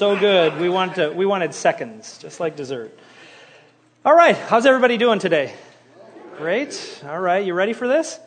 so good. We wanted, to, we wanted seconds, just like dessert. All right, how's everybody doing today? Great. All right, you ready for this?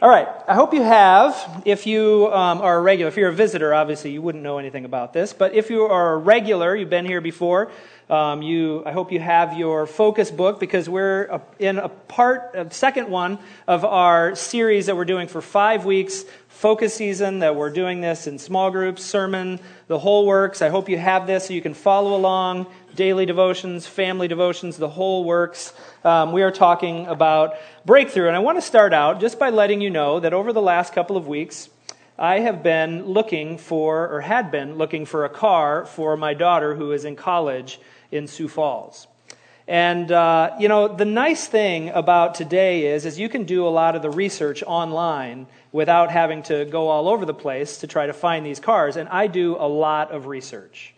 All right, I hope you have. If you um, are a regular, if you're a visitor, obviously you wouldn't know anything about this, but if you are a regular, you've been here before, um, you, I hope you have your focus book because we're in a part, a second one of our series that we're doing for five weeks focus season that we're doing this in small groups, sermon, the whole works. I hope you have this so you can follow along daily devotions, family devotions, the whole works. Um, we are talking about breakthrough. And I want to start out just by letting you know that over the last couple of weeks, I have been looking for, or had been looking for a car for my daughter who is in college in Sioux Falls. And, uh, you know, the nice thing about today is, is you can do a lot of the research online without having to go all over the place to try to find these cars. And I do a lot of research.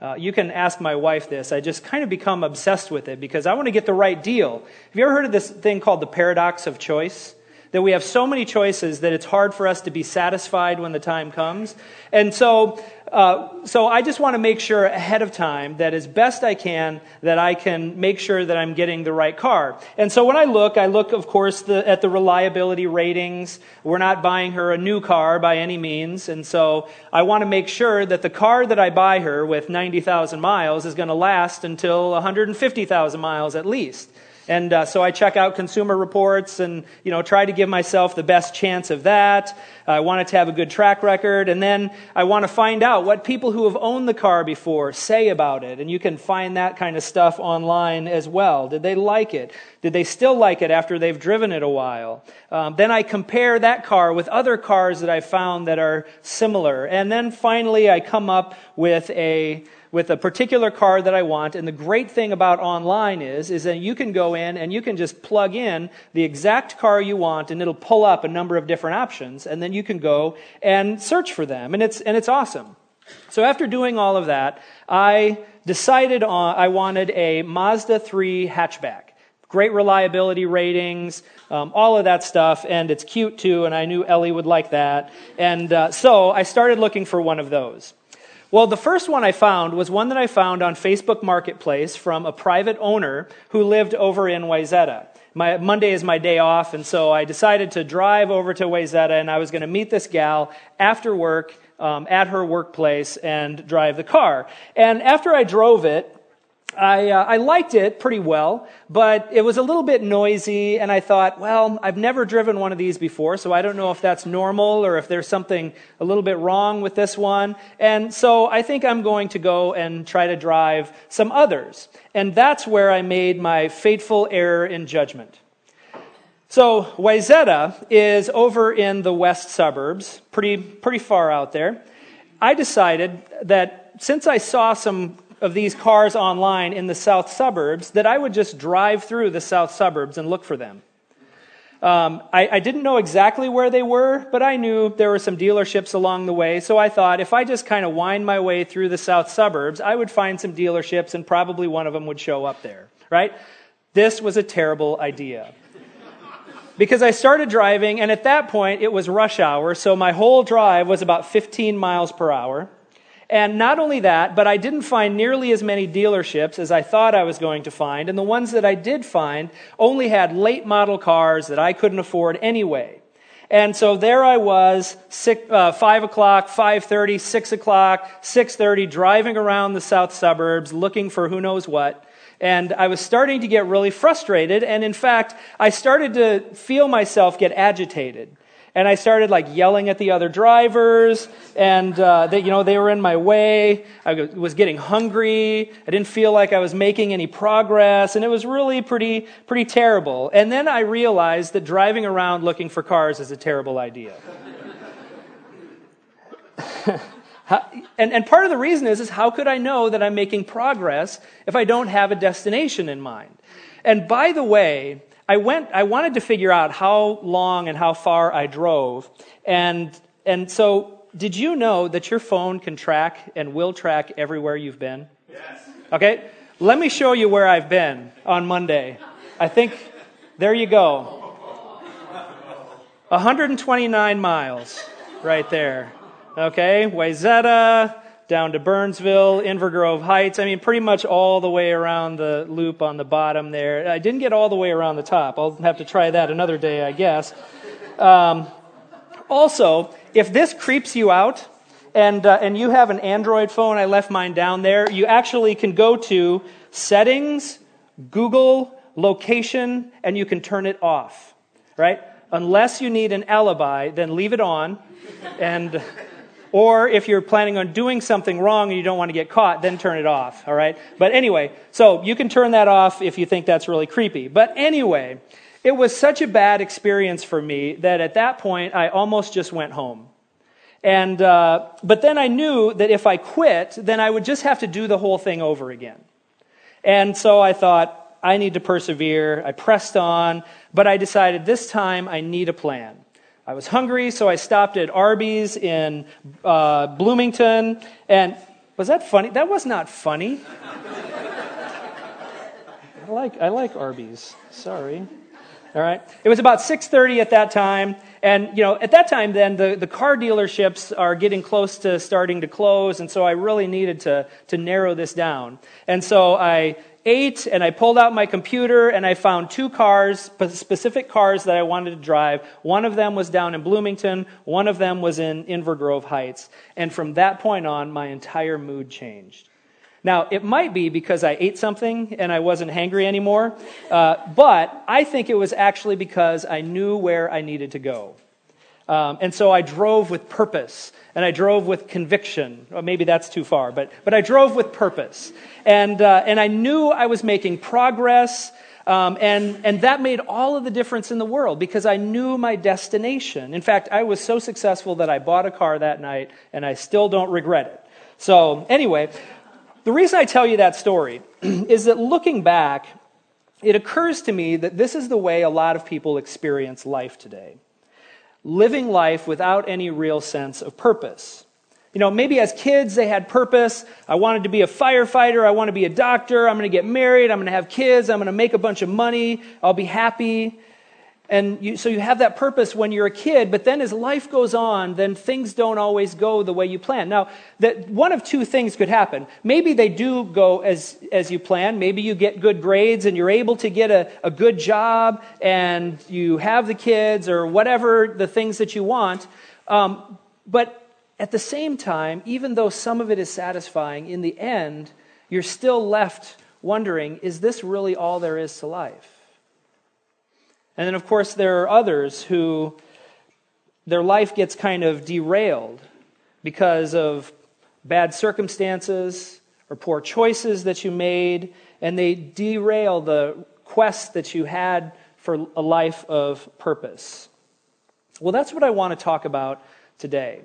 Uh, you can ask my wife this. I just kind of become obsessed with it because I want to get the right deal. Have you ever heard of this thing called the paradox of choice? That we have so many choices that it's hard for us to be satisfied when the time comes. And so, uh, so I just want to make sure ahead of time that as best I can, that I can make sure that I'm getting the right car. And so when I look, I look, of course, the, at the reliability ratings. We're not buying her a new car by any means. And so I want to make sure that the car that I buy her with 90,000 miles is going to last until 150,000 miles at least. And uh, so I check out consumer reports and, you know, try to give myself the best chance of that. I want it to have a good track record. And then I want to find out what people who have owned the car before say about it. And you can find that kind of stuff online as well. Did they like it? Did they still like it after they've driven it a while? Um, then I compare that car with other cars that I found that are similar. And then finally I come up with a with a particular car that I want. And the great thing about online is, is that you can go in and you can just plug in the exact car you want and it'll pull up a number of different options. And then you can go and search for them. And it's, and it's awesome. So after doing all of that, I decided on, I wanted a Mazda 3 hatchback. Great reliability ratings, um, all of that stuff, and it's cute too, and I knew Ellie would like that. And uh, so I started looking for one of those. Well, the first one I found was one that I found on Facebook Marketplace from a private owner who lived over in Wayzata. My, Monday is my day off, and so I decided to drive over to Wayzata, and I was going to meet this gal after work um, at her workplace and drive the car. And after I drove it, I, uh, I liked it pretty well, but it was a little bit noisy, and I thought, well, I've never driven one of these before, so I don't know if that's normal or if there's something a little bit wrong with this one. And so I think I'm going to go and try to drive some others. And that's where I made my fateful error in judgment. So Wayzata is over in the west suburbs, pretty, pretty far out there. I decided that since I saw some of these cars online in the south suburbs that I would just drive through the south suburbs and look for them. Um, I, I, didn't know exactly where they were, but I knew there were some dealerships along the way. So I thought if I just kind of wind my way through the south suburbs, I would find some dealerships and probably one of them would show up there, right? This was a terrible idea. Because I started driving, and at that point it was rush hour, so my whole drive was about 15 miles per hour. And not only that, but I didn't find nearly as many dealerships as I thought I was going to find. And the ones that I did find only had late model cars that I couldn't afford anyway. And so there I was, six, uh, 5 o'clock, 5.30, 6 o'clock, 6.30, driving around the south suburbs looking for who knows what. And I was starting to get really frustrated. And in fact, I started to feel myself get agitated and I started like yelling at the other drivers, and uh, they, you know they were in my way. I was getting hungry. I didn't feel like I was making any progress, and it was really pretty pretty terrible. And then I realized that driving around looking for cars is a terrible idea. and, and part of the reason is, is how could I know that I'm making progress if I don't have a destination in mind? And by the way, I went, I wanted to figure out how long and how far I drove. And, and so, did you know that your phone can track and will track everywhere you've been? Yes. Okay, let me show you where I've been on Monday. I think, there you go. 129 miles. right there. Okay, Wayzata, down to Burnsville, Inver Grove Heights. I mean, pretty much all the way around the loop on the bottom there. I didn't get all the way around the top. I'll have to try that another day, I guess. Um, also, if this creeps you out, and, uh, and you have an Android phone, I left mine down there, you actually can go to Settings, Google, Location, and you can turn it off, right? Unless you need an alibi, then leave it on and or if you're planning on doing something wrong and you don't want to get caught, then turn it off, all right? But anyway, so you can turn that off if you think that's really creepy. But anyway, it was such a bad experience for me that at that point I almost just went home. And, uh, but then I knew that if I quit, then I would just have to do the whole thing over again. And so I thought, I need to persevere. I pressed on, but I decided this time I need a plan. I was hungry, so I stopped at Arby's in uh, Bloomington. And was that funny? That was not funny. I like, I like Arby's. Sorry. All right. It was about 6:30 at that time, and you know, at that time, then the, the car dealerships are getting close to starting to close, and so I really needed to to narrow this down. And so I ate and I pulled out my computer and I found two cars, specific cars that I wanted to drive. One of them was down in Bloomington, one of them was in Inver Grove Heights. And from that point on, my entire mood changed. Now, it might be because I ate something and I wasn't hangry anymore, uh, but I think it was actually because I knew where I needed to go. Um, and so I drove with purpose and I drove with conviction. Well, maybe that's too far, but, but I drove with purpose. And, uh, and I knew I was making progress. Um, and, and that made all of the difference in the world because I knew my destination. In fact, I was so successful that I bought a car that night and I still don't regret it. So, anyway, the reason I tell you that story is that looking back, it occurs to me that this is the way a lot of people experience life today living life without any real sense of purpose. You know, maybe as kids they had purpose. I wanted to be a firefighter. I want to be a doctor. I'm going to get married. I'm going to have kids. I'm going to make a bunch of money. I'll be happy. And you, so you have that purpose when you're a kid, but then as life goes on, then things don't always go the way you plan. Now, that one of two things could happen. Maybe they do go as, as you plan. Maybe you get good grades and you're able to get a, a good job and you have the kids or whatever the things that you want. Um, but at the same time, even though some of it is satisfying, in the end, you're still left wondering, is this really all there is to life? And then, of course, there are others who their life gets kind of derailed because of bad circumstances or poor choices that you made, and they derail the quest that you had for a life of purpose. Well, that's what I want to talk about today.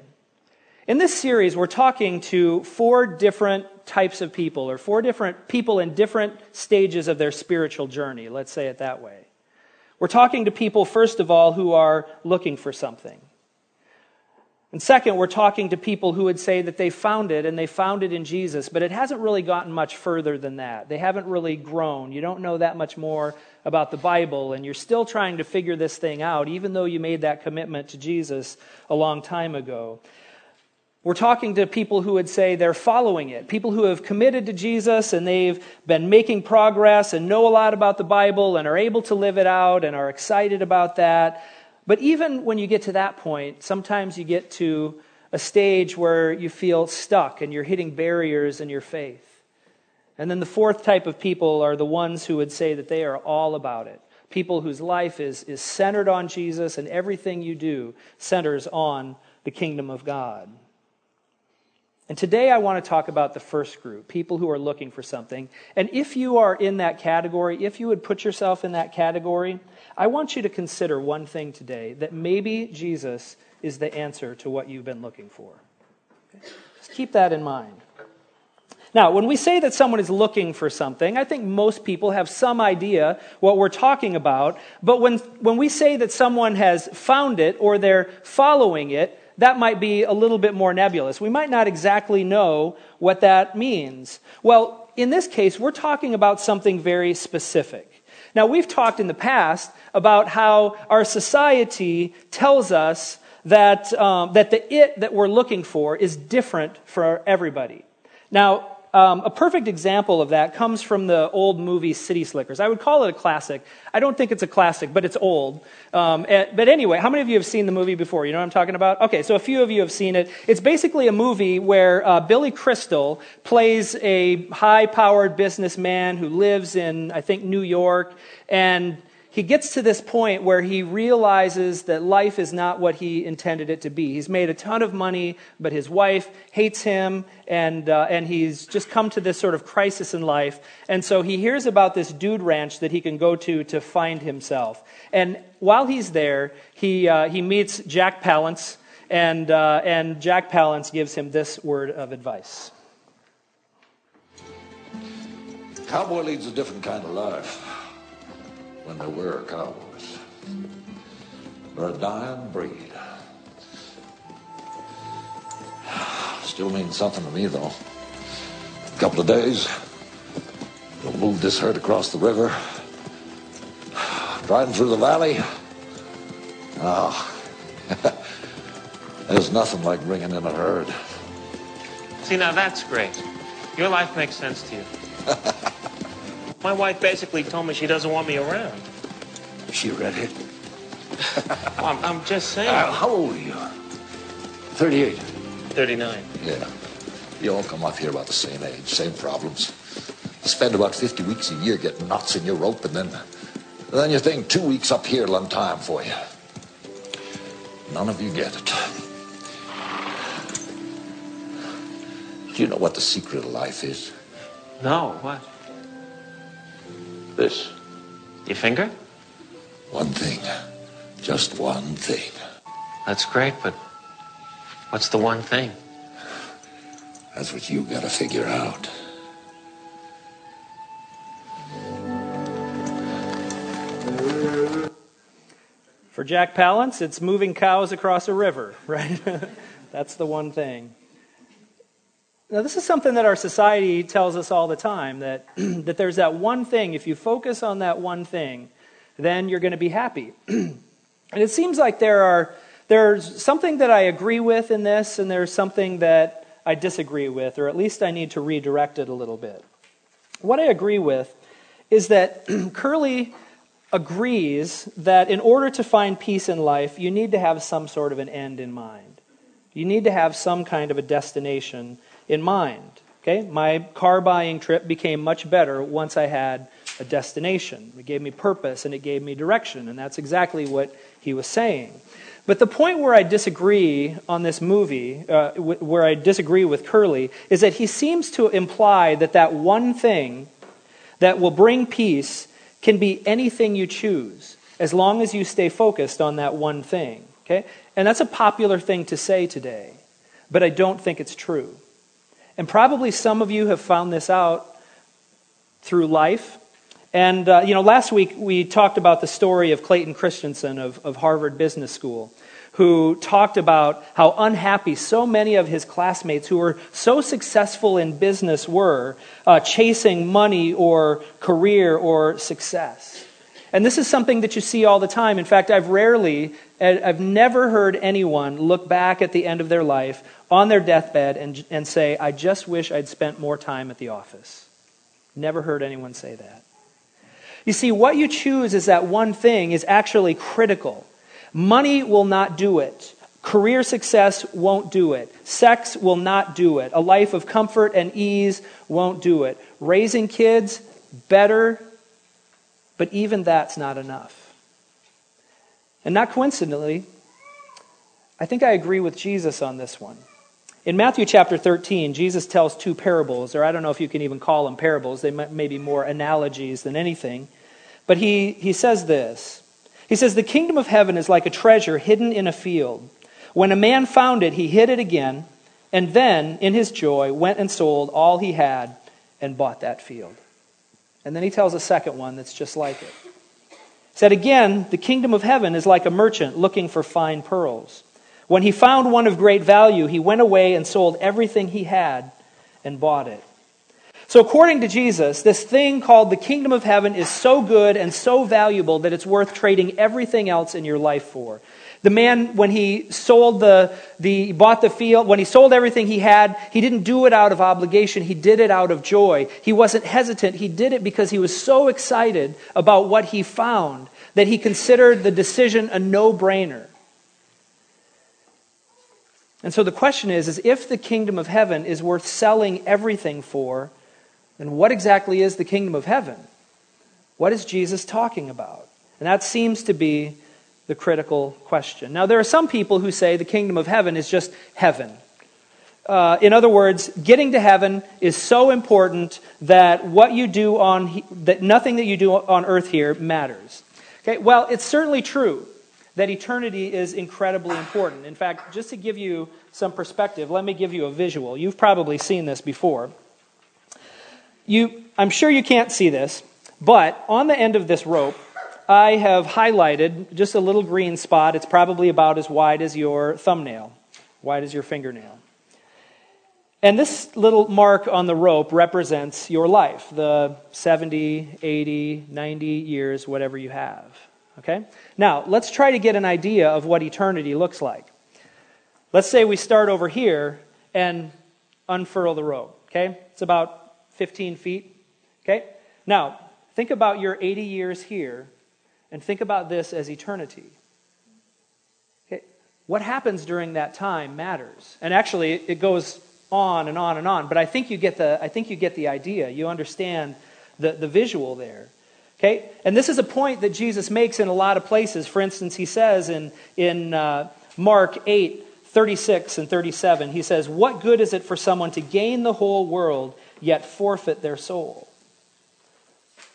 In this series, we're talking to four different types of people, or four different people in different stages of their spiritual journey. Let's say it that way. We're talking to people, first of all, who are looking for something. And second, we're talking to people who would say that they found it and they found it in Jesus, but it hasn't really gotten much further than that. They haven't really grown. You don't know that much more about the Bible, and you're still trying to figure this thing out, even though you made that commitment to Jesus a long time ago. We're talking to people who would say they're following it, people who have committed to Jesus and they've been making progress and know a lot about the Bible and are able to live it out and are excited about that. But even when you get to that point, sometimes you get to a stage where you feel stuck and you're hitting barriers in your faith. And then the fourth type of people are the ones who would say that they are all about it. People whose life is, is centered on Jesus and everything you do centers on the kingdom of God. And today I want to talk about the first group, people who are looking for something. And if you are in that category, if you would put yourself in that category, I want you to consider one thing today that maybe Jesus is the answer to what you've been looking for. Okay? Just keep that in mind. Now, when we say that someone is looking for something, I think most people have some idea what we're talking about. But when, when we say that someone has found it or they're following it, that might be a little bit more nebulous. We might not exactly know what that means. Well, in this case, we're talking about something very specific. Now, we've talked in the past about how our society tells us that, um, that the it that we're looking for is different for everybody. Now, um, a perfect example of that comes from the old movie City Slickers. I would call it a classic. I don't think it's a classic, but it's old. Um, and, but anyway, how many of you have seen the movie before? You know what I'm talking about? Okay, so a few of you have seen it. It's basically a movie where uh, Billy Crystal plays a high powered businessman who lives in, I think, New York. And he gets to this point where he realizes that life is not what he intended it to be. He's made a ton of money, but his wife hates him, and, uh, and he's just come to this sort of crisis in life. And so he hears about this dude ranch that he can go to to find himself. And while he's there, he, uh, he meets Jack Palance, and, uh, and Jack Palance gives him this word of advice. Cowboy leads a different kind of life when they were cowboys. They're a dying breed. Still means something to me, though. A couple of days, we'll move this herd across the river. Driving through the valley. Ah, oh. there's nothing like bringing in a herd. See, now that's great. Your life makes sense to you. My wife basically told me she doesn't want me around. Is she a redhead? well, I'm, I'm, just saying. Uh, how old are you? 38. 39. Yeah. You all come up here about the same age, same problems. You spend about 50 weeks a year getting knots in your rope, and then, then you think two weeks up here will time for you. None of you get it. Do you know what the secret of life is? No, what? This. Your finger? One thing. Just one thing. That's great, but what's the one thing? That's what you gotta figure out. For Jack Palance, it's moving cows across a river, right? That's the one thing. Now, this is something that our society tells us all the time that, that there's that one thing. If you focus on that one thing, then you're going to be happy. and it seems like there are, there's something that I agree with in this, and there's something that I disagree with, or at least I need to redirect it a little bit. What I agree with is that Curly agrees that in order to find peace in life, you need to have some sort of an end in mind. You need to have some kind of a destination in mind. Okay? My car buying trip became much better once I had a destination. It gave me purpose and it gave me direction, and that's exactly what he was saying. But the point where I disagree on this movie, uh, where I disagree with Curly, is that he seems to imply that that one thing that will bring peace can be anything you choose, as long as you stay focused on that one thing. Okay? And that's a popular thing to say today, but I don't think it's true. And probably some of you have found this out through life. And, uh, you know, last week we talked about the story of Clayton Christensen of, of Harvard Business School, who talked about how unhappy so many of his classmates who were so successful in business were, uh, chasing money or career or success. And this is something that you see all the time. In fact, I've rarely, I've never heard anyone look back at the end of their life on their deathbed and, and say, I just wish I'd spent more time at the office. Never heard anyone say that. You see, what you choose is that one thing is actually critical. Money will not do it. Career success won't do it. Sex will not do it. A life of comfort and ease won't do it. Raising kids, better, but even that's not enough. And not coincidentally, I think I agree with Jesus on this one. In Matthew chapter 13, Jesus tells two parables, or I don't know if you can even call them parables. They may be more analogies than anything. But he, he says this He says, The kingdom of heaven is like a treasure hidden in a field. When a man found it, he hid it again, and then, in his joy, went and sold all he had and bought that field. And then he tells a second one that's just like it. Said, Again, the kingdom of heaven is like a merchant looking for fine pearls. When he found one of great value, he went away and sold everything he had and bought it. So, according to Jesus, this thing called the kingdom of heaven is so good and so valuable that it's worth trading everything else in your life for. The man, when he sold the, the bought the field, when he sold everything he had, he didn't do it out of obligation. He did it out of joy. He wasn't hesitant. He did it because he was so excited about what he found that he considered the decision a no brainer. And so the question is, is if the kingdom of heaven is worth selling everything for, then what exactly is the kingdom of heaven? What is Jesus talking about? And that seems to be the critical question. Now, there are some people who say the kingdom of heaven is just heaven. Uh, in other words, getting to heaven is so important that what you do on that nothing that you do on earth here matters. Okay, well, it's certainly true that eternity is incredibly important. In fact, just to give you some perspective, let me give you a visual. You've probably seen this before. You, I'm sure you can't see this, but on the end of this rope, I have highlighted just a little green spot. It's probably about as wide as your thumbnail, wide as your fingernail. And this little mark on the rope represents your life, the 70, 80, 90 years, whatever you have. Okay? Now, let's try to get an idea of what eternity looks like. Let's say we start over here and unfurl the rope. Okay? It's about 15 feet. Okay? Now, think about your 80 years here and think about this as eternity. Okay, what happens during that time matters. And actually, it goes on and on and on, but I think you get the, I think you get the idea. You understand the, the visual there. Okay? And this is a point that Jesus makes in a lot of places. For instance, he says in, in uh, Mark 8, 36 and 37, he says, What good is it for someone to gain the whole world yet forfeit their soul?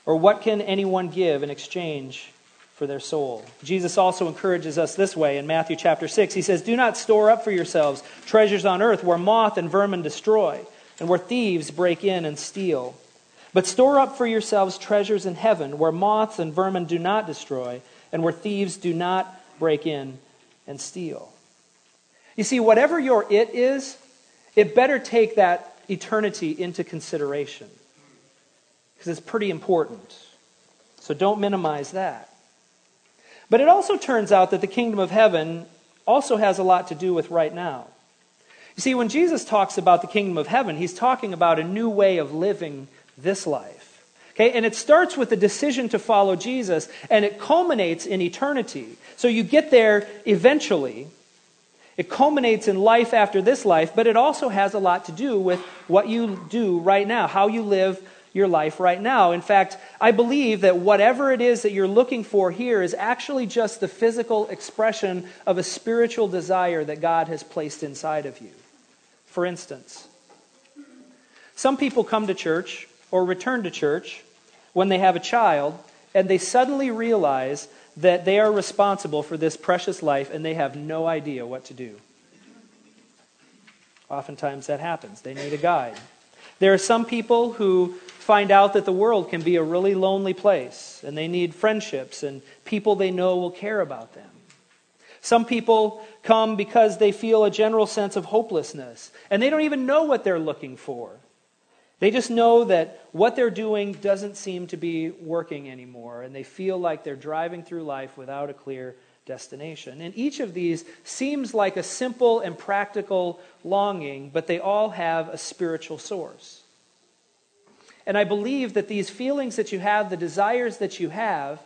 Or what can anyone give in exchange for their soul. Jesus also encourages us this way in Matthew chapter 6. He says, Do not store up for yourselves treasures on earth where moth and vermin destroy, and where thieves break in and steal. But store up for yourselves treasures in heaven where moths and vermin do not destroy, and where thieves do not break in and steal. You see, whatever your it is, it better take that eternity into consideration because it's pretty important. So don't minimize that. But it also turns out that the kingdom of heaven also has a lot to do with right now. You see, when Jesus talks about the kingdom of heaven, he's talking about a new way of living this life. Okay, and it starts with the decision to follow Jesus, and it culminates in eternity. So you get there eventually. It culminates in life after this life, but it also has a lot to do with what you do right now, how you live your life right now. In fact, I believe that whatever it is that you're looking for here is actually just the physical expression of a spiritual desire that God has placed inside of you. For instance, some people come to church or return to church when they have a child and they suddenly realize that they are responsible for this precious life and they have no idea what to do. Oftentimes that happens. They need a guide. There are some people who find out that the world can be a really lonely place and they need friendships and people they know will care about them. Some people come because they feel a general sense of hopelessness and they don't even know what they're looking for. They just know that what they're doing doesn't seem to be working anymore and they feel like they're driving through life without a clear destination. And each of these seems like a simple and practical longing, but they all have a spiritual source. And I believe that these feelings that you have, the desires that you have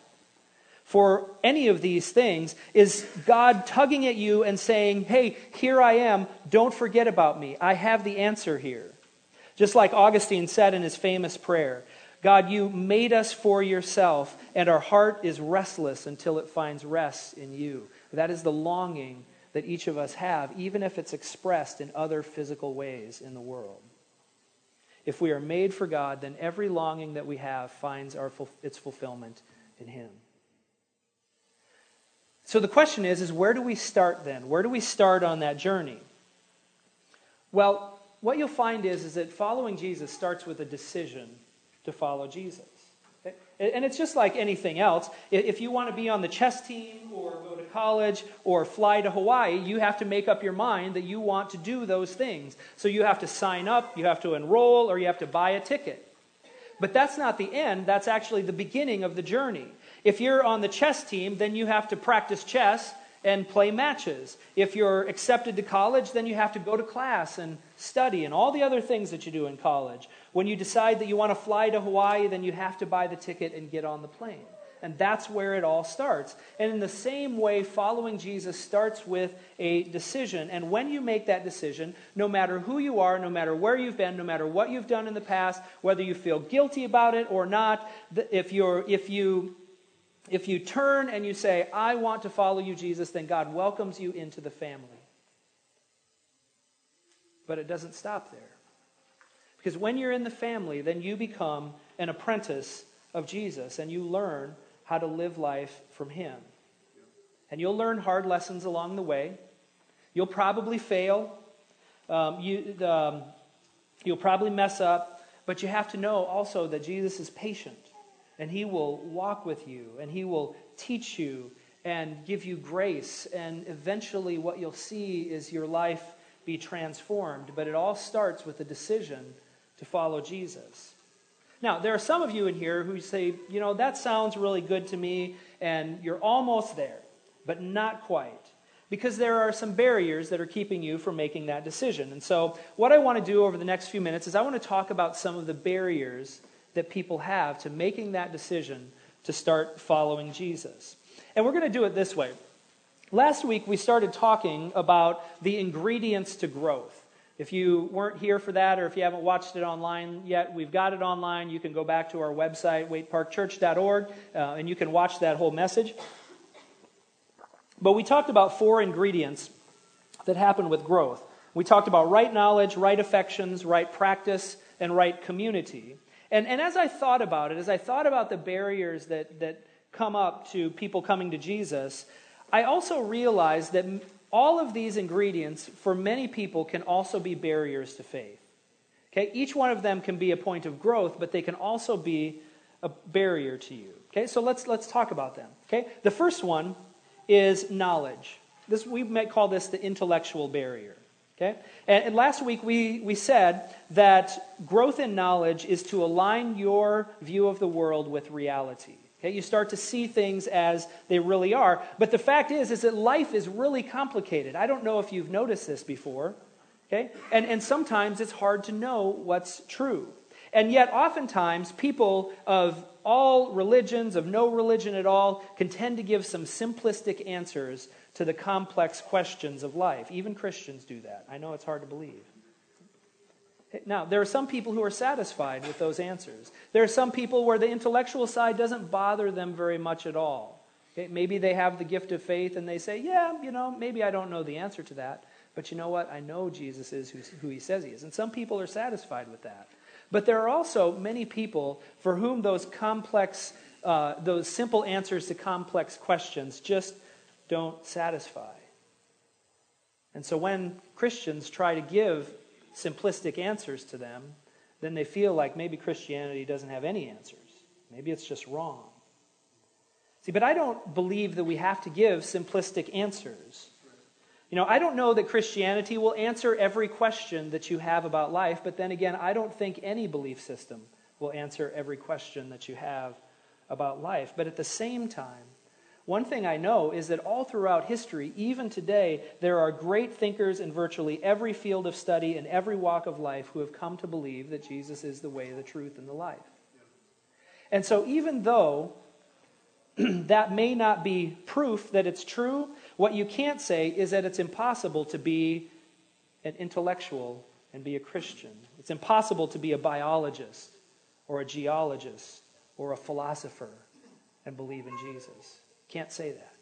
for any of these things, is God tugging at you and saying, Hey, here I am. Don't forget about me. I have the answer here. Just like Augustine said in his famous prayer God, you made us for yourself, and our heart is restless until it finds rest in you. That is the longing that each of us have, even if it's expressed in other physical ways in the world. If we are made for God, then every longing that we have finds our, its fulfillment in Him. So the question is, is where do we start then? Where do we start on that journey? Well, what you'll find is, is that following Jesus starts with a decision to follow Jesus. And it's just like anything else. If you want to be on the chess team or go to college or fly to Hawaii, you have to make up your mind that you want to do those things. So you have to sign up, you have to enroll, or you have to buy a ticket. But that's not the end, that's actually the beginning of the journey. If you're on the chess team, then you have to practice chess and play matches. If you're accepted to college, then you have to go to class and study and all the other things that you do in college. When you decide that you want to fly to Hawaii, then you have to buy the ticket and get on the plane. And that's where it all starts. And in the same way, following Jesus starts with a decision. And when you make that decision, no matter who you are, no matter where you've been, no matter what you've done in the past, whether you feel guilty about it or not, if, you're, if you if you turn and you say, I want to follow you, Jesus, then God welcomes you into the family. But it doesn't stop there. Because when you're in the family, then you become an apprentice of Jesus and you learn how to live life from Him. And you'll learn hard lessons along the way. You'll probably fail. Um, you, um, you'll probably mess up. But you have to know also that Jesus is patient and He will walk with you, and He will teach you and give you grace. And eventually, what you'll see is your life be transformed. But it all starts with a decision to follow Jesus. Now, there are some of you in here who say, you know, that sounds really good to me, and you're almost there, but not quite. Because there are some barriers that are keeping you from making that decision. And so, what I want to do over the next few minutes is I want to talk about some of the barriers that people have to making that decision to start following Jesus. And we're going to do it this way. Last week, we started talking about the ingredients to growth. If you weren't here for that, or if you haven't watched it online yet, we've got it online. You can go back to our website, waiteparkchurch.org, uh, and you can watch that whole message. But we talked about four ingredients that happen with growth. We talked about right knowledge, right affections, right practice, and right community. And, and as I thought about it, as I thought about the barriers that, that come up to people coming to Jesus, I also realized that all of these ingredients, for many people, can also be barriers to faith. Okay? Each one of them can be a point of growth, but they can also be a barrier to you. Okay? So let's, let's talk about them. Okay? The first one is knowledge. This, we might call this the intellectual barrier. Okay? And, and, last week we, we said that growth in knowledge is to align your view of the world with reality. Okay? You start to see things as they really are. But the fact is, is that life is really complicated. I don't know if you've noticed this before. Okay? And, and sometimes it's hard to know what's true. And yet, oftentimes, people of all religions, of no religion at all, can tend to give some simplistic answers to the complex questions of life. Even Christians do that. I know it's hard to believe. Now, there are some people who are satisfied with those answers. There are some people where the intellectual side doesn't bother them very much at all. Okay? Maybe they have the gift of faith and they say, yeah, you know, maybe I don't know the answer to that. But you know what? I know Jesus is who he says he is. And some people are satisfied with that. But there are also many people for whom those complex, uh, those simple answers to complex questions just don't satisfy. And so when Christians try to give simplistic answers to them, then they feel like maybe Christianity doesn't have any answers. Maybe it's just wrong. See, but I don't believe that we have to give simplistic answers. You know, I don't know that Christianity will answer every question that you have about life, but then again, I don't think any belief system will answer every question that you have about life. But at the same time, one thing I know is that all throughout history, even today, there are great thinkers in virtually every field of study and every walk of life who have come to believe that Jesus is the way, the truth, and the life. And so, even though that may not be proof that it's true, what you can't say is that it's impossible to be an intellectual and be a Christian. It's impossible to be a biologist or a geologist or a philosopher and believe in Jesus. Can't say that.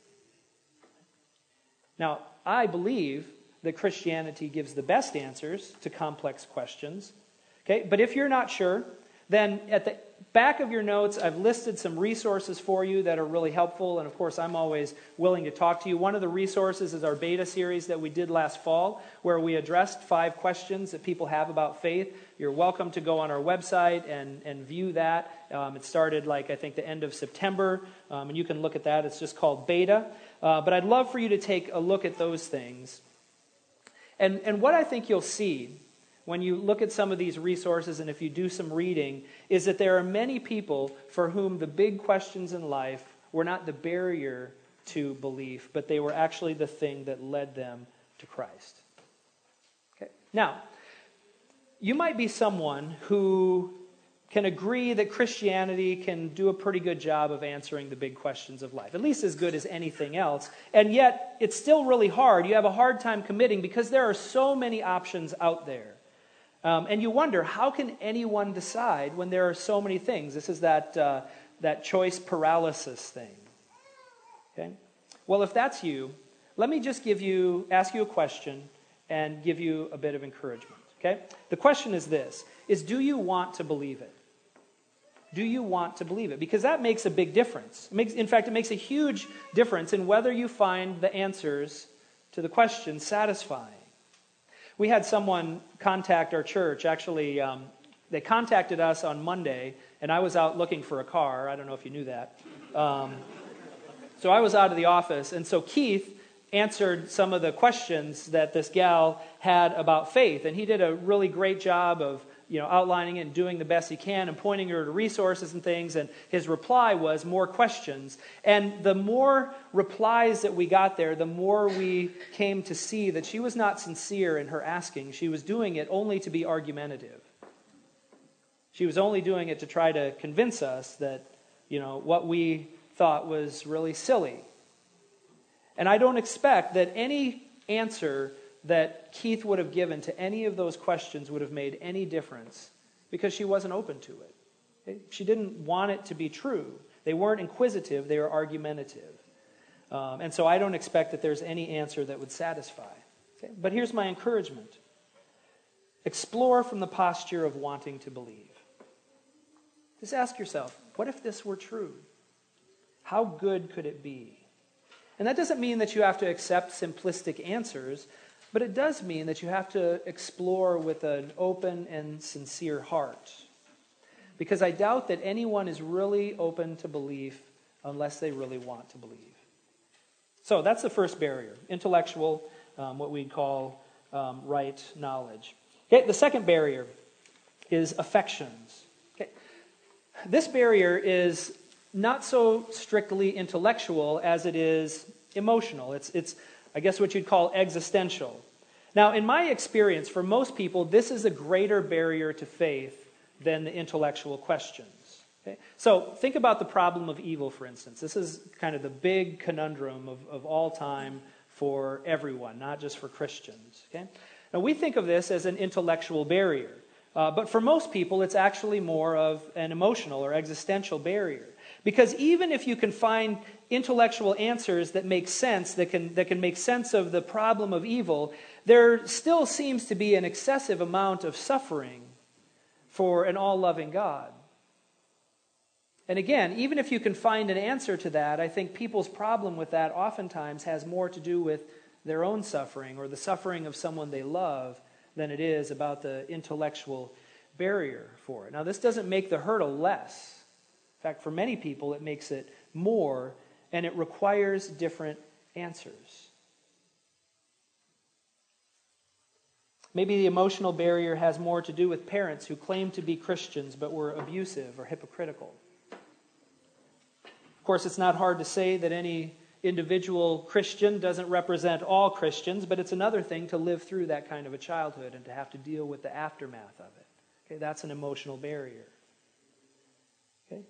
Now, I believe that Christianity gives the best answers to complex questions. Okay, but if you're not sure, then at the back of your notes, I've listed some resources for you that are really helpful. And of course, I'm always willing to talk to you. One of the resources is our beta series that we did last fall, where we addressed five questions that people have about faith. You're welcome to go on our website and, and view that. Um, it started, like, I think, the end of September, um, and you can look at that. It's just called beta. Uh, but I'd love for you to take a look at those things. And, and what I think you'll see when you look at some of these resources and if you do some reading, is that there are many people for whom the big questions in life were not the barrier to belief, but they were actually the thing that led them to Christ. Okay. Now, you might be someone who can agree that Christianity can do a pretty good job of answering the big questions of life, at least as good as anything else. And yet, it's still really hard. You have a hard time committing because there are so many options out there. Um, and you wonder, how can anyone decide when there are so many things? This is that, uh, that choice paralysis thing. Okay? Well, if that's you, let me just give you, ask you a question and give you a bit of encouragement. Okay? The question is this is do you want to believe it? Do you want to believe it? Because that makes a big difference. Makes, in fact, it makes a huge difference in whether you find the answers to the question satisfying. We had someone contact our church. Actually, um, they contacted us on Monday, and I was out looking for a car. I don't know if you knew that. Um, so I was out of the office, and so Keith answered some of the questions that this gal had about faith, and he did a really great job of you know, outlining it and doing the best he can and pointing her to resources and things. And his reply was more questions. And the more replies that we got there, the more we came to see that she was not sincere in her asking. She was doing it only to be argumentative. She was only doing it to try to convince us that, you know, what we thought was really silly. And I don't expect that any answer that Keith would have given to any of those questions would have made any difference because she wasn't open to it. She didn't want it to be true. They weren't inquisitive, they were argumentative. Um, and so I don't expect that there's any answer that would satisfy. Okay? But here's my encouragement explore from the posture of wanting to believe. Just ask yourself what if this were true? How good could it be? And that doesn't mean that you have to accept simplistic answers, but it does mean that you have to explore with an open and sincere heart. Because I doubt that anyone is really open to belief unless they really want to believe. So that's the first barrier intellectual, um, what we'd call um, right knowledge. Okay, the second barrier is affections. Okay. This barrier is not so strictly intellectual as it is emotional. It's, it's I guess what you'd call existential. Now, in my experience, for most people, this is a greater barrier to faith than the intellectual questions. Okay? So, think about the problem of evil, for instance. This is kind of the big conundrum of, of all time for everyone, not just for Christians. Okay? Now, we think of this as an intellectual barrier. Uh, but for most people, it's actually more of an emotional or existential barrier. Because even if you can find intellectual answers that make sense, that can, that can make sense of the problem of evil, there still seems to be an excessive amount of suffering for an all loving God. And again, even if you can find an answer to that, I think people's problem with that oftentimes has more to do with their own suffering or the suffering of someone they love than it is about the intellectual barrier for it. Now, this doesn't make the hurdle less. In fact, for many people, it makes it more, and it requires different answers. Maybe the emotional barrier has more to do with parents who claim to be Christians but were abusive or hypocritical. Of course, it's not hard to say that any individual Christian doesn't represent all Christians, but it's another thing to live through that kind of a childhood and to have to deal with the aftermath of it. Okay, that's an emotional barrier. Okay?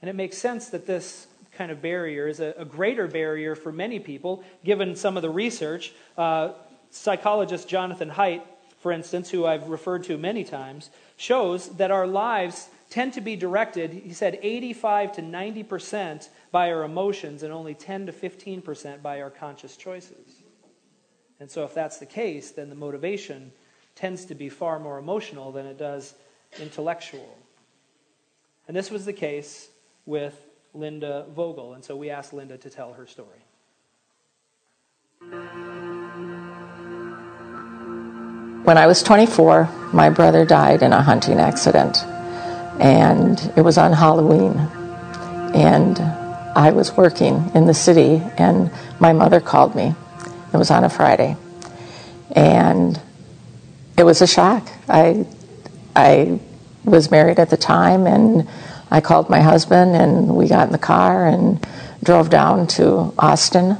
And it makes sense that this kind of barrier is a, a greater barrier for many people, given some of the research. Uh, psychologist Jonathan Haidt, for instance, who I've referred to many times, shows that our lives tend to be directed, he said, 85 to 90% by our emotions and only 10 to 15% by our conscious choices. And so, if that's the case, then the motivation tends to be far more emotional than it does intellectual. And this was the case with Linda Vogel. And so we asked Linda to tell her story. When I was 24, my brother died in a hunting accident. And it was on Halloween. And I was working in the city, and my mother called me. It was on a Friday. And it was a shock. I, I was married at the time, and I called my husband, and we got in the car and drove down to Austin,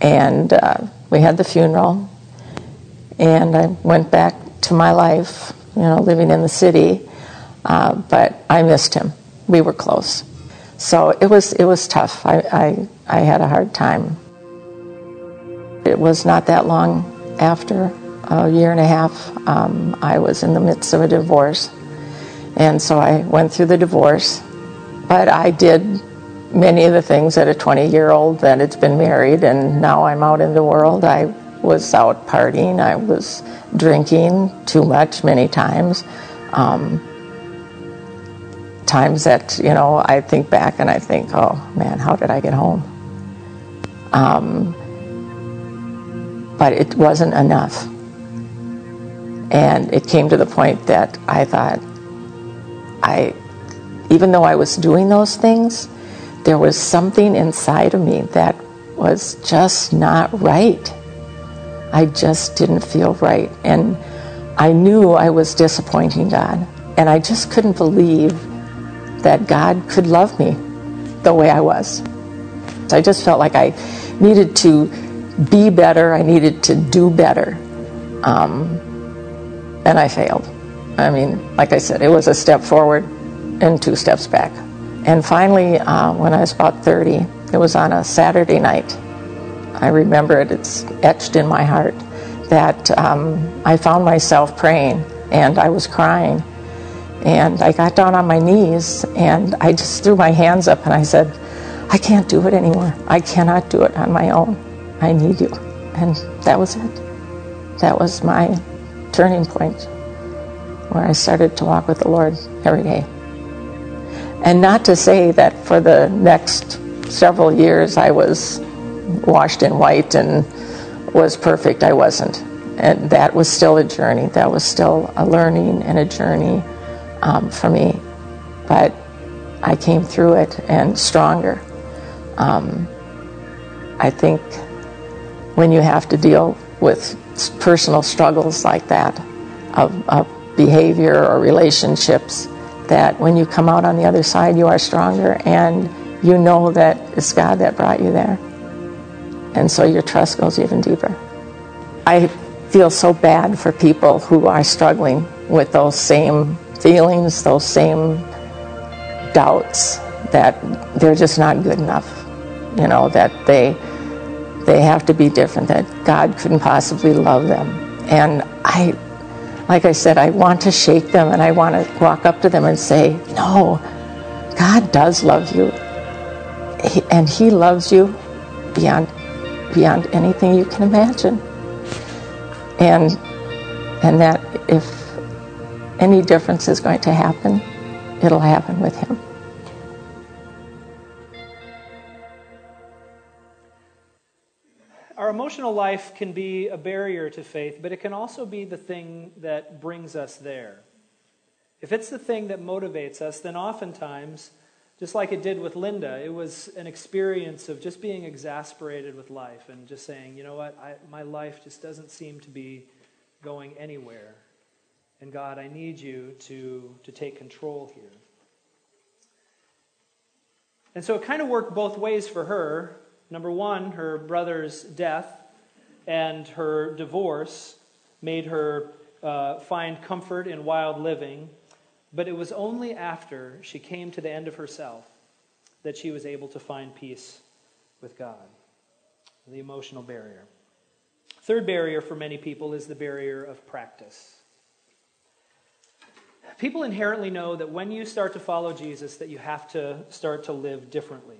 and uh, we had the funeral. And I went back to my life, you know, living in the city, uh, but I missed him. We were close. So it was, it was tough. I, I, I had a hard time. It was not that long after a year and a half, um, I was in the midst of a divorce. And so I went through the divorce. But I did many of the things that a 20 year old that had been married, and now I'm out in the world. I was out partying, I was drinking too much many times. Um, times that, you know, I think back and I think, oh man, how did I get home? Um, but it wasn't enough. And it came to the point that I thought, I, even though I was doing those things, there was something inside of me that was just not right. I just didn't feel right. And I knew I was disappointing God. And I just couldn't believe that God could love me the way I was. I just felt like I needed to be better, I needed to do better. Um, and I failed. I mean, like I said, it was a step forward and two steps back. And finally, uh, when I was about 30, it was on a Saturday night. I remember it, it's etched in my heart that um, I found myself praying and I was crying. And I got down on my knees and I just threw my hands up and I said, I can't do it anymore. I cannot do it on my own. I need you. And that was it. That was my turning point where I started to walk with the Lord every day. And not to say that for the next several years I was washed in white and was perfect. I wasn't. And that was still a journey. That was still a learning and a journey um, for me. But I came through it and stronger. Um, I think when you have to deal with personal struggles like that of, of behavior or relationships that when you come out on the other side you are stronger and you know that it's God that brought you there. And so your trust goes even deeper. I feel so bad for people who are struggling with those same feelings, those same doubts that they're just not good enough. You know, that they they have to be different, that God couldn't possibly love them. And I, like I said, I want to shake them and I want to walk up to them and say, No, God does love you. And He loves you beyond, beyond anything you can imagine. And, and that if any difference is going to happen, it'll happen with Him. Emotional life can be a barrier to faith, but it can also be the thing that brings us there. If it's the thing that motivates us, then oftentimes, just like it did with Linda, it was an experience of just being exasperated with life and just saying, you know what, I, my life just doesn't seem to be going anywhere. And God, I need you to, to take control here. And so it kind of worked both ways for her. Number one, her brother's death and her divorce made her uh, find comfort in wild living. But it was only after she came to the end of herself that she was able to find peace with God. The emotional barrier. Third barrier for many people is the barrier of practice. People inherently know that when you start to follow Jesus that you have to start to live differently.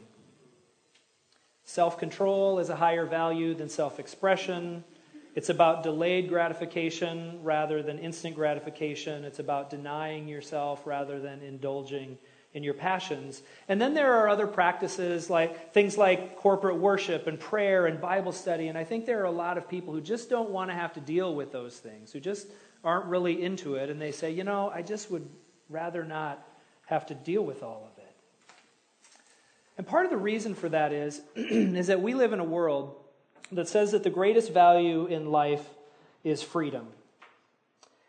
Self control is a higher value than self expression. It's about delayed gratification rather than instant gratification. It's about denying yourself rather than indulging in your passions. And then there are other practices like things like corporate worship and prayer and Bible study. And I think there are a lot of people who just don't want to have to deal with those things, who just aren't really into it. And they say, you know, I just would rather not have to deal with all of. And part of the reason for that is, is that we live in a world that says that the greatest value in life is freedom.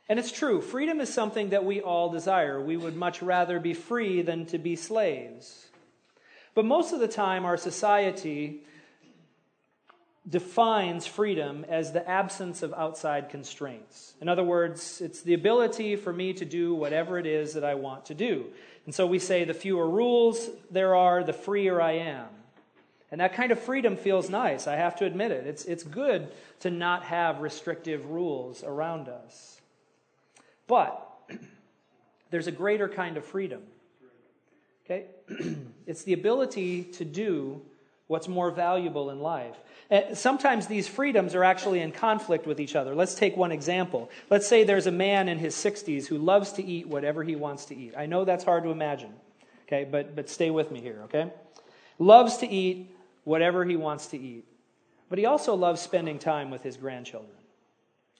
And it's true, freedom is something that we all desire. We would much rather be free than to be slaves. But most of the time, our society defines freedom as the absence of outside constraints. In other words, it's the ability for me to do whatever it is that I want to do. And so we say the fewer rules there are, the freer I am. And that kind of freedom feels nice, I have to admit it. It's, it's good to not have restrictive rules around us. But there's a greater kind of freedom. Okay? it's the ability to do what's more valuable in life. Uh, sometimes these freedoms are actually in conflict with each other. Let's take one example. Let's say there's a man in his 60s who loves to eat whatever he wants to eat. I know that's hard to imagine, okay, but, but stay with me here, okay? Loves to eat whatever he wants to eat, but he also loves spending time with his grandchildren.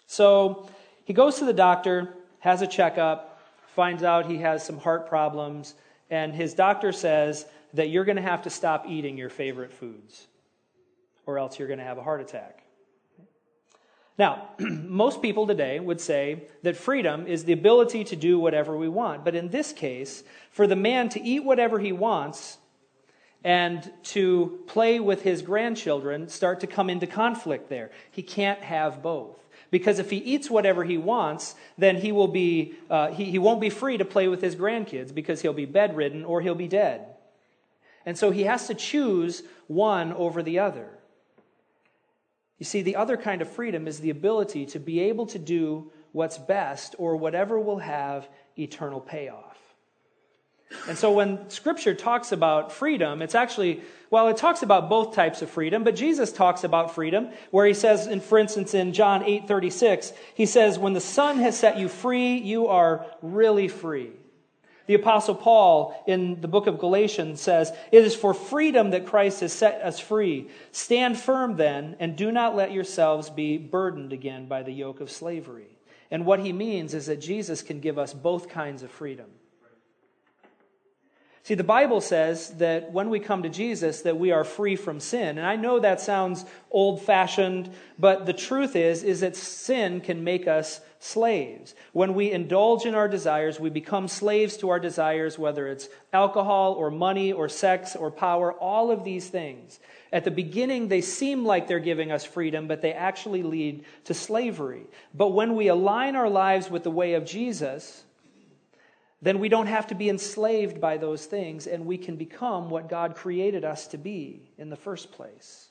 So he goes to the doctor, has a checkup, finds out he has some heart problems, and his doctor says that you're going to have to stop eating your favorite foods or else you're going to have a heart attack. Now, most people today would say that freedom is the ability to do whatever we want. But in this case, for the man to eat whatever he wants and to play with his grandchildren start to come into conflict there. He can't have both. Because if he eats whatever he wants, then he, will be, uh, he, he won't be free to play with his grandkids because he'll be bedridden or he'll be dead. And so he has to choose one over the other. You see, the other kind of freedom is the ability to be able to do what's best or whatever will have eternal payoff. And so when scripture talks about freedom, it's actually, well, it talks about both types of freedom, but Jesus talks about freedom where he says, in, for instance, in John 8 36, he says, When the Son has set you free, you are really free. The Apostle Paul in the book of Galatians says, It is for freedom that Christ has set us free. Stand firm then, and do not let yourselves be burdened again by the yoke of slavery. And what he means is that Jesus can give us both kinds of freedom. See, the Bible says that when we come to Jesus that we are free from sin. And I know that sounds old-fashioned, but the truth is is that sin can make us slaves. When we indulge in our desires, we become slaves to our desires whether it's alcohol or money or sex or power, all of these things. At the beginning, they seem like they're giving us freedom, but they actually lead to slavery. But when we align our lives with the way of Jesus, then we don't have to be enslaved by those things and we can become what God created us to be in the first place.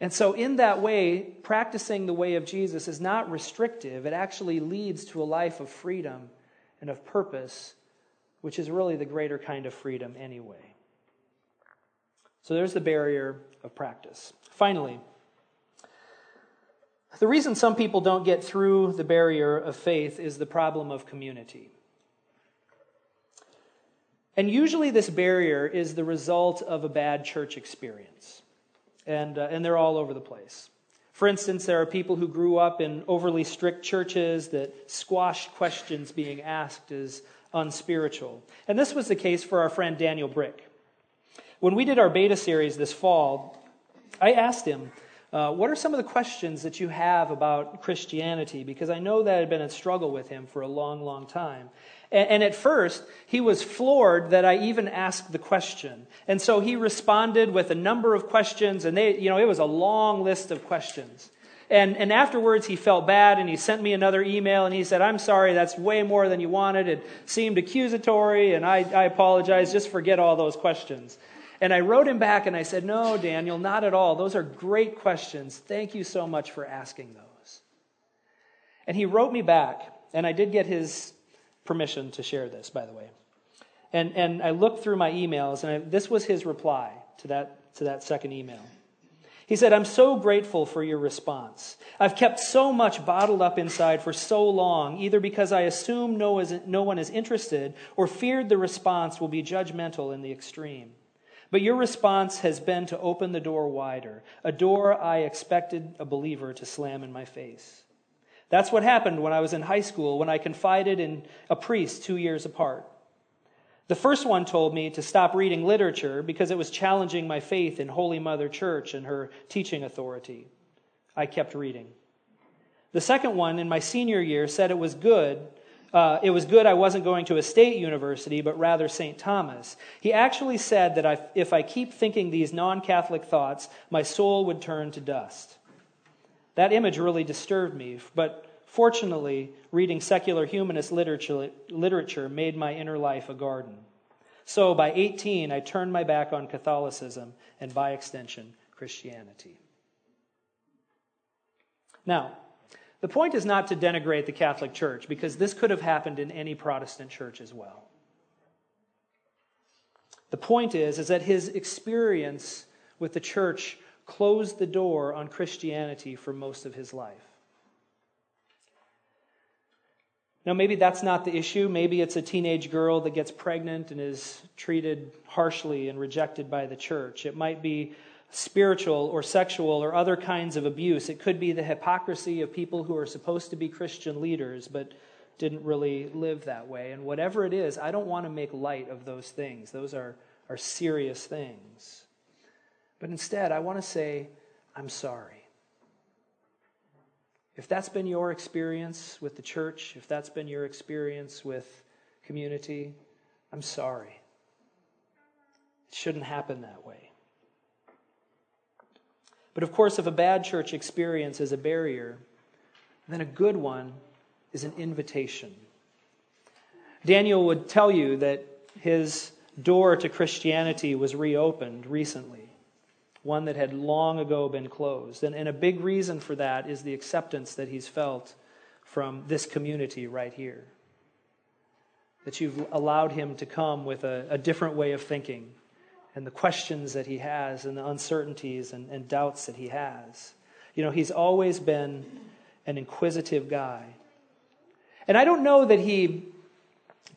And so, in that way, practicing the way of Jesus is not restrictive. It actually leads to a life of freedom and of purpose, which is really the greater kind of freedom anyway. So, there's the barrier of practice. Finally, the reason some people don't get through the barrier of faith is the problem of community. And usually, this barrier is the result of a bad church experience. And, uh, and they're all over the place. For instance, there are people who grew up in overly strict churches that squashed questions being asked as unspiritual. And this was the case for our friend Daniel Brick. When we did our beta series this fall, I asked him, uh, What are some of the questions that you have about Christianity? Because I know that had been a struggle with him for a long, long time. And, and, at first, he was floored that I even asked the question. And so he responded with a number of questions, and they, you know, it was a long list of questions. And, and afterwards, he felt bad, and he sent me another email, and he said, I'm sorry, that's way more than you wanted. It seemed accusatory, and I, I apologize. Just forget all those questions. And I wrote him back, and I said, No, Daniel, not at all. Those are great questions. Thank you so much for asking those. And he wrote me back, and I did get his permission to share this, by the way. And, and I looked through my emails, and I, this was his reply to that, to that second email. He said, I'm so grateful for your response. I've kept so much bottled up inside for so long, either because I assumed no, no one is interested or feared the response will be judgmental in the extreme. But your response has been to open the door wider, a door I expected a believer to slam in my face. That's what happened when I was in high school when I confided in a priest two years apart. The first one told me to stop reading literature because it was challenging my faith in Holy Mother Church and her teaching authority. I kept reading. The second one in my senior year said it was good. Uh, it was good I wasn't going to a state university, but rather St. Thomas. He actually said that I, if I keep thinking these non Catholic thoughts, my soul would turn to dust. That image really disturbed me, but Fortunately, reading secular humanist literature, literature made my inner life a garden. So by 18, I turned my back on Catholicism and, by extension, Christianity. Now, the point is not to denigrate the Catholic Church, because this could have happened in any Protestant church as well. The point is, is that his experience with the church closed the door on Christianity for most of his life. Now, maybe that's not the issue. Maybe it's a teenage girl that gets pregnant and is treated harshly and rejected by the church. It might be spiritual or sexual or other kinds of abuse. It could be the hypocrisy of people who are supposed to be Christian leaders but didn't really live that way. And whatever it is, I don't want to make light of those things. Those are, are serious things. But instead, I want to say, I'm sorry. If that's been your experience with the church, if that's been your experience with community, I'm sorry. It shouldn't happen that way. But of course, if a bad church experience is a barrier, then a good one is an invitation. Daniel would tell you that his door to Christianity was reopened recently one that had long ago been closed. And, and a big reason for that is the acceptance that he's felt from this community right here. That you've allowed him to come with a, a different way of thinking and the questions that he has and the uncertainties and, and doubts that he has. You know, he's always been an inquisitive guy. And I don't know that he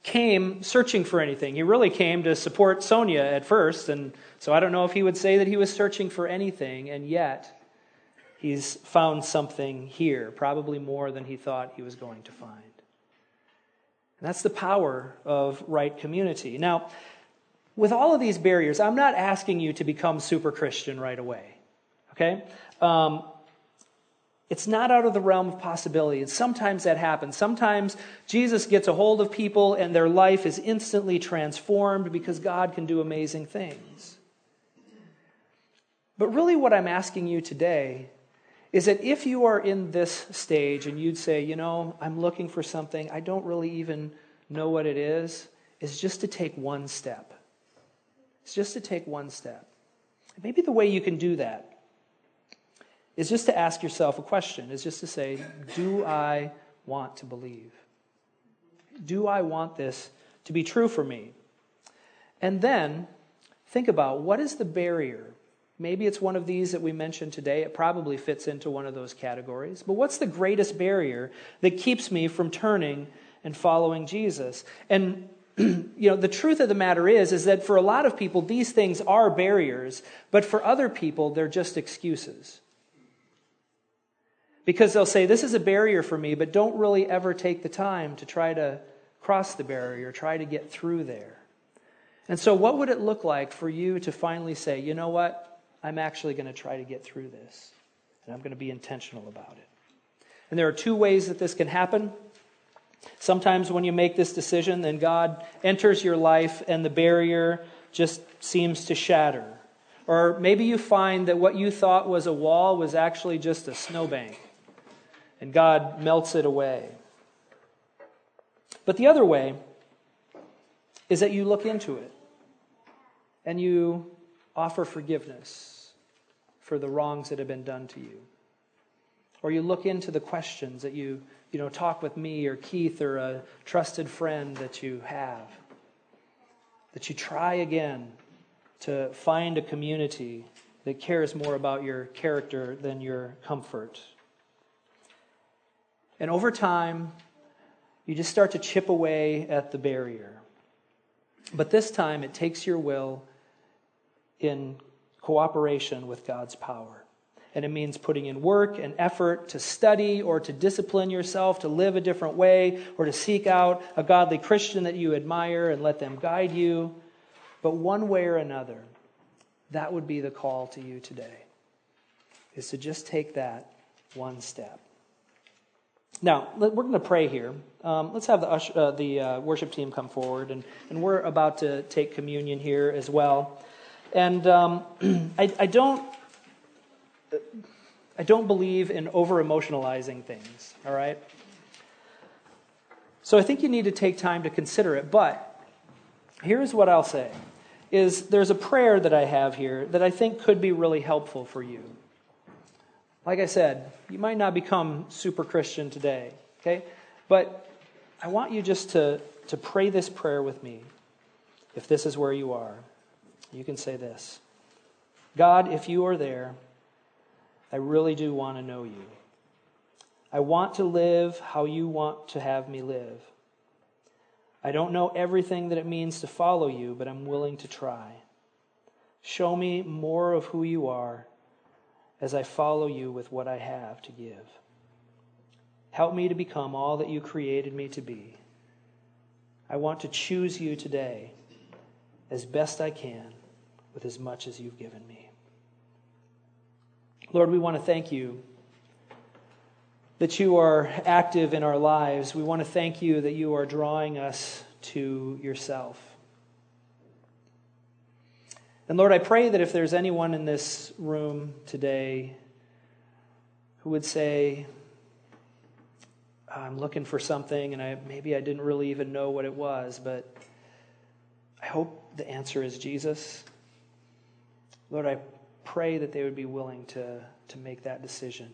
came searching for anything. He really came to support Sonia at first, and so I don't know if he would say that he was searching for anything, and yet he's found something here, probably more than he thought he was going to find. And that's the power of right community. Now, with all of these barriers, I'm not asking you to become super Christian right away. Okay? Um, it's not out of the realm of possibility. And sometimes that happens. Sometimes Jesus gets a hold of people and their life is instantly transformed because God can do amazing things. But really, what I'm asking you today is that if you are in this stage and you'd say, you know, I'm looking for something, I don't really even know what it is, is just to take one step. It's just to take one step. maybe the way you can do that is just to ask yourself a question, is just to say, Do I want to believe? Do I want this to be true for me? And then think about what is the barrier? Maybe it's one of these that we mentioned today. It probably fits into one of those categories. But what's the greatest barrier that keeps me from turning and following Jesus? And you know, the truth of the matter is is that for a lot of people these things are barriers, but for other people they're just excuses. Because they'll say, This is a barrier for me, but don't really ever take the time to try to cross the barrier, try to get through there. And so, what would it look like for you to finally say, You know what? I'm actually going to try to get through this, and I'm going to be intentional about it. And there are two ways that this can happen. Sometimes when you make this decision, then God enters your life and the barrier just seems to shatter. Or maybe you find that what you thought was a wall was actually just a snowbank and God melts it away. But the other way is that you look into it and you offer forgiveness for the wrongs that have been done to you. Or you look into the questions that you, you know, talk with me or Keith or a trusted friend that you have. That you try again to find a community that cares more about your character than your comfort. And over time, you just start to chip away at the barrier. But this time, it takes your will in cooperation with God's power. And it means putting in work and effort to study or to discipline yourself, to live a different way, or to seek out a godly Christian that you admire and let them guide you. But one way or another, that would be the call to you today, is to just take that one step. Now, we're going to pray here. Um, let's have the, usher, uh, the uh, worship team come forward, and, and we're about to take communion here as well. And um, I, I, don't, I don't believe in over emotionalizing things, all right? So I think you need to take time to consider it. But here's what I'll say is there's a prayer that I have here that I think could be really helpful for you. Like I said, you might not become super Christian today, okay? But I want you just to, to pray this prayer with me. If this is where you are, you can say this God, if you are there, I really do want to know you. I want to live how you want to have me live. I don't know everything that it means to follow you, but I'm willing to try. Show me more of who you are as I follow you with what I have to give. Help me to become all that you created me to be. I want to choose you today as best I can with as much as you've given me. Lord, we want to thank you that you are active in our lives. We want to thank you that you are drawing us to yourself. And Lord, I pray that if there's anyone in this room today who would say, I'm looking for something and I, maybe I didn't really even know what it was, but I hope the answer is Jesus. Lord, I pray that they would be willing to, to make that decision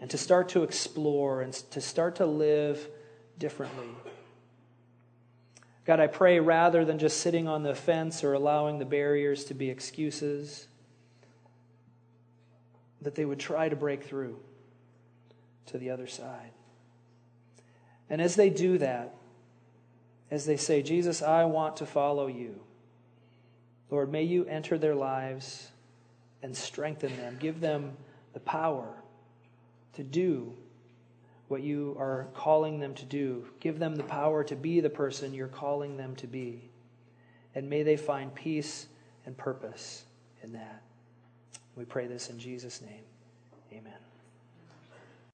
and to start to explore and to start to live differently. God, I pray rather than just sitting on the fence or allowing the barriers to be excuses, that they would try to break through to the other side. And as they do that, as they say, Jesus, I want to follow you, Lord, may you enter their lives and strengthen them, give them the power to do what you are calling them to do. Give them the power to be the person you're calling them to be. And may they find peace and purpose in that. We pray this in Jesus' name. Amen.